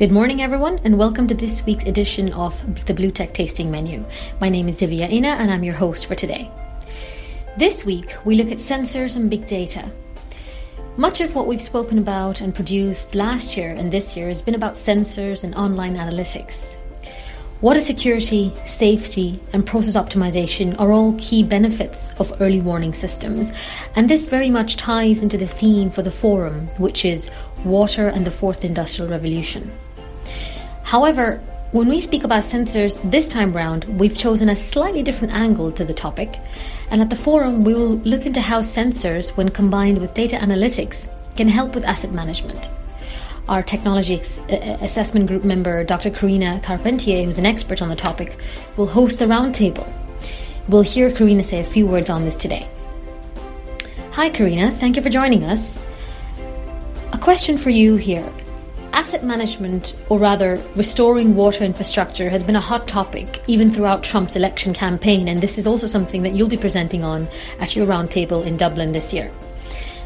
Good morning, everyone, and welcome to this week's edition of the Blue Tech Tasting Menu. My name is Divya Ina, and I'm your host for today. This week, we look at sensors and big data. Much of what we've spoken about and produced last year and this year has been about sensors and online analytics. Water security, safety, and process optimization are all key benefits of early warning systems, and this very much ties into the theme for the forum, which is Water and the Fourth Industrial Revolution. However, when we speak about sensors this time round, we've chosen a slightly different angle to the topic, and at the forum, we will look into how sensors, when combined with data analytics, can help with asset management. Our technology uh, uh, assessment group member, Dr. Karina Carpentier, who's an expert on the topic, will host the roundtable. We'll hear Karina say a few words on this today. Hi, Karina. Thank you for joining us. A question for you here. Asset management, or rather restoring water infrastructure, has been a hot topic even throughout Trump's election campaign, and this is also something that you'll be presenting on at your roundtable in Dublin this year.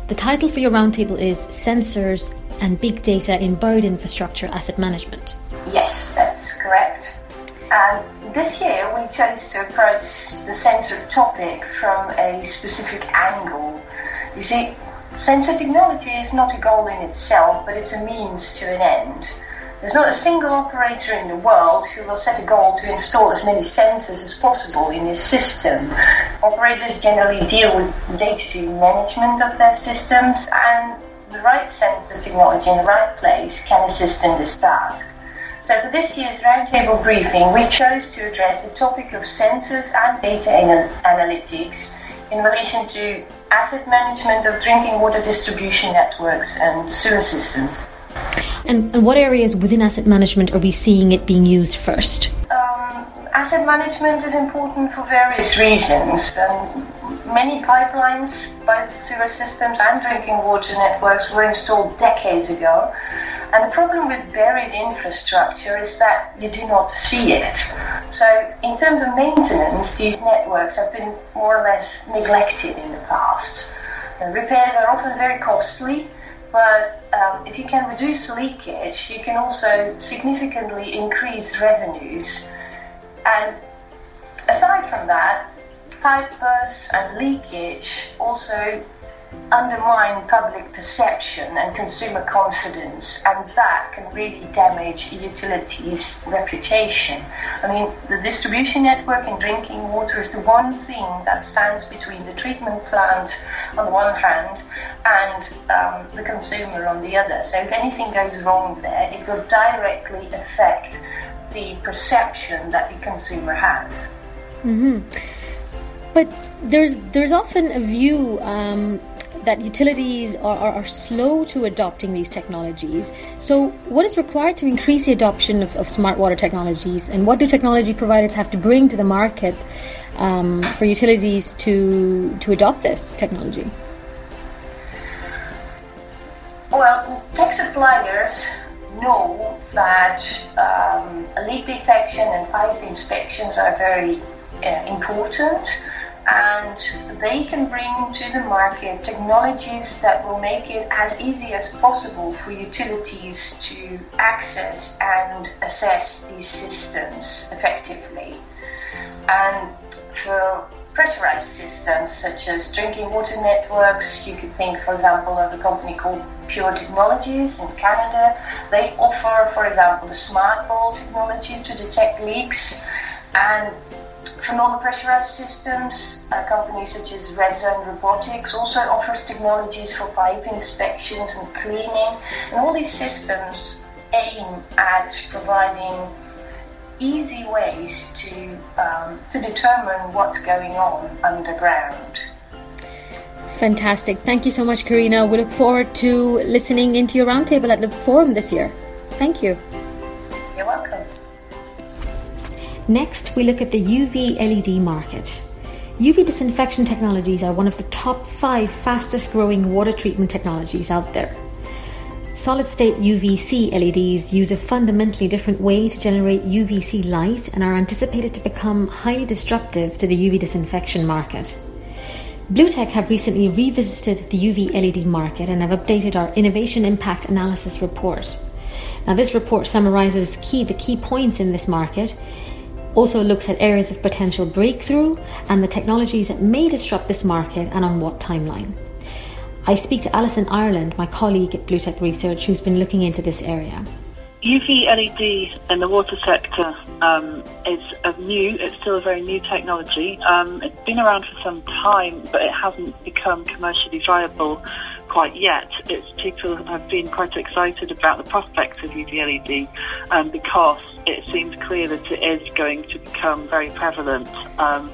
The title for your roundtable is Sensors and Big Data in Buried Infrastructure Asset Management. Yes, that's correct. And this year we chose to approach the sensor topic from a specific angle. You see, Sensor technology is not a goal in itself, but it's a means to an end. There's not a single operator in the world who will set a goal to install as many sensors as possible in his system. Operators generally deal with day-to-day management of their systems, and the right sensor technology in the right place can assist in this task. So for this year's roundtable briefing, we chose to address the topic of sensors and data analytics in relation to asset management of drinking water distribution networks and sewer systems. And, and what areas within asset management are we seeing it being used first? Um, asset management is important for various reasons. Um, many pipelines, both sewer systems and drinking water networks, were installed decades ago and the problem with buried infrastructure is that you do not see it. So, in terms of maintenance, these networks have been more or less neglected in the past. The repairs are often very costly, but um, if you can reduce leakage, you can also significantly increase revenues. And aside from that, pipe bursts and leakage also undermine public perception and consumer confidence, and that can really damage utilities' reputation. I mean, the distribution network in drinking water is the one thing that stands between the treatment plant on one hand and um, the consumer on the other. So if anything goes wrong there, it will directly affect the perception that the consumer has. Mm-hmm. But there's there's often a view um, that utilities are, are, are, slow to adopting these technologies. So, what is required to increase the adoption of, of smart water technologies, and what do technology providers have to bring to the market um, for utilities to to adopt this technology? Well, tech suppliers know that um, leak detection and pipe inspections are very uh, important and they can bring to the market technologies that will make it as easy as possible for utilities to access and assess these systems effectively. And for pressurized systems such as drinking water networks, you could think, for example, of a company called Pure Technologies in Canada. They offer, for example, the SmartBall technology to detect leaks and for non-pressurized systems, companies such as RedZone Robotics also offers technologies for pipe inspections and cleaning. And all these systems aim at providing easy ways to, um, to determine what's going on underground. Fantastic. Thank you so much, Karina. We look forward to listening into your roundtable at the forum this year. Thank you. Next, we look at the UV LED market. UV disinfection technologies are one of the top five fastest growing water treatment technologies out there. Solid state UVC LEDs use a fundamentally different way to generate UVC light and are anticipated to become highly disruptive to the UV disinfection market. Bluetech have recently revisited the UV LED market and have updated our innovation impact analysis report. Now, this report summarises key, the key points in this market, also looks at areas of potential breakthrough and the technologies that may disrupt this market and on what timeline. I speak to Alison Ireland, my colleague at BlueTech Research, who's been looking into this area. UV LED in the water sector um, is a new, it's still a very new technology. Um, it's been around for some time, but it hasn't become commercially viable quite yet. It's people have been quite excited about the prospects of UV LED um, because it seems clear that it is going to become very prevalent um,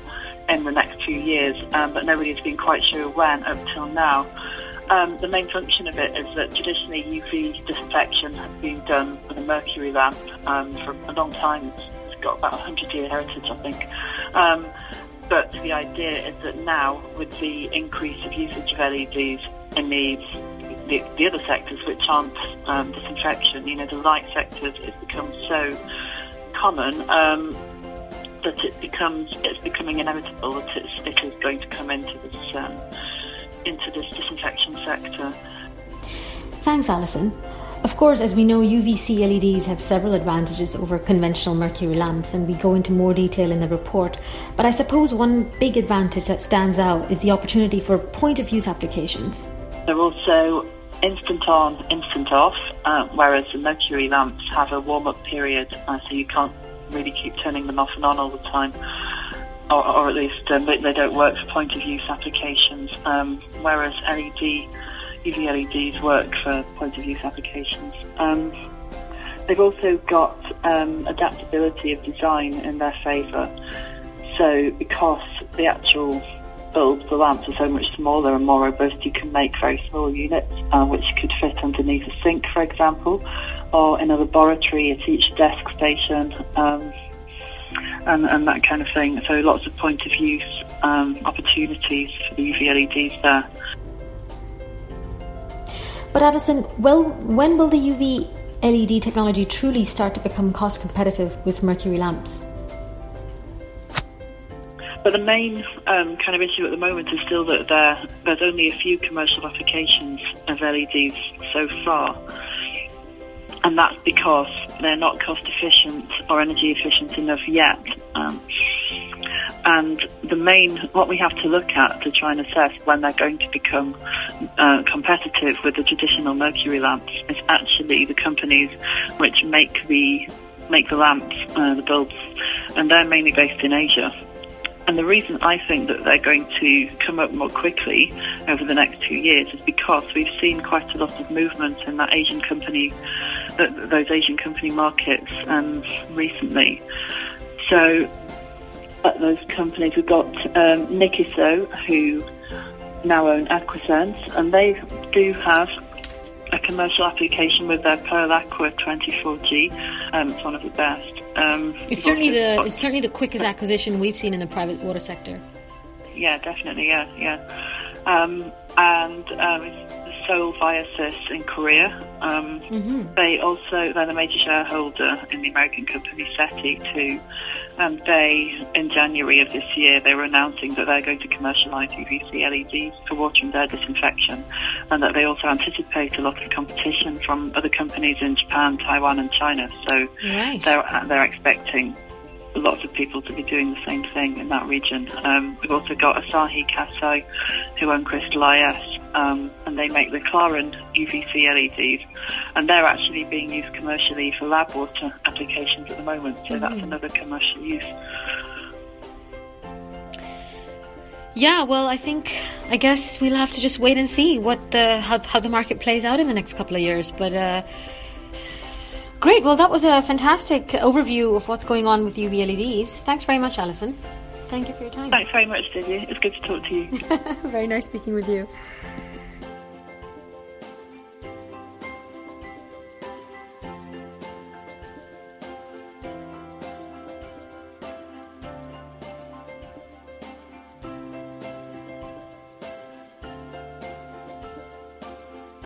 in the next few years, um, but nobody has been quite sure when up till now. Um, the main function of it is that traditionally UV disinfection has been done with a mercury lamp um, for a long time. It's got about a 100 year heritage, I think. Um, but the idea is that now, with the increase of usage of LEDs in the, the, the other sectors which aren't um, disinfection, you know, the light sectors, it's become so common um, that it becomes it's becoming inevitable that it's, it is going to come into this um, into this disinfection sector. Thanks, Alison. Of course, as we know, UVC LEDs have several advantages over conventional mercury lamps, and we go into more detail in the report. But I suppose one big advantage that stands out is the opportunity for point of use applications. They're also instant on, instant off, uh, whereas the mercury lamps have a warm up period, uh, so you can't really keep turning them off and on all the time or, or at least um, they, don't work for point of use applications, um, whereas LED, UV LEDs work for point of use applications. Um, they've also got um, adaptability of design in their favour. So because the actual bulbs, the lamps are so much smaller and more robust, you can make very small units uh, which could fit underneath a sink, for example, or in a laboratory at each desk station. Um, and, and that kind of thing. So lots of point of use um, opportunities for the UV LEDs there. But Alison, well, when will the UV LED technology truly start to become cost competitive with mercury lamps? But the main um, kind of issue at the moment is still that there, there's only a few commercial applications of LEDs so far and that's because they're not cost efficient or energy efficient enough yet. Um, and the main, what we have to look at to try and assess when they're going to become uh, competitive with the traditional mercury lamps is actually the companies which make the make the lamps, uh, the bulbs, and they're mainly based in Asia. And the reason I think that they're going to come up more quickly over the next two years is because we've seen quite a lot of movement in that Asian company those Asian company markets um, recently. So at those companies, we've got um, Nikkiso, who now own AquiSense, and they do have a commercial application with their Pearl Aqua 24G. Um, it's one of the best. Um, it's certainly the it's certainly the quickest acquisition we've seen in the private water sector. Yeah, definitely. Yeah, yeah. Um, and um, Seoul Viosys in Korea. Um, mm-hmm. They also they're the major shareholder in the American company SETI too, and they in January of this year they were announcing that they're going to commercialise UVC LEDs for water and air disinfection, and that they also anticipate a lot of competition from other companies in Japan, Taiwan, and China. So right. they're they're expecting lots of people to be doing the same thing in that region. Um, we've also got Asahi Kasei, who own Crystal IS, um, and they make the Klaran UVC LEDs, and they're actually being used commercially for lab water applications at the moment. So mm-hmm. that's another commercial use. Yeah, well, I think I guess we'll have to just wait and see what the how, how the market plays out in the next couple of years. But uh, great, well, that was a fantastic overview of what's going on with UV LEDs. Thanks very much, Alison. Thank you for your time. Thanks very much, Divya. It's good to talk to you. very nice speaking with you.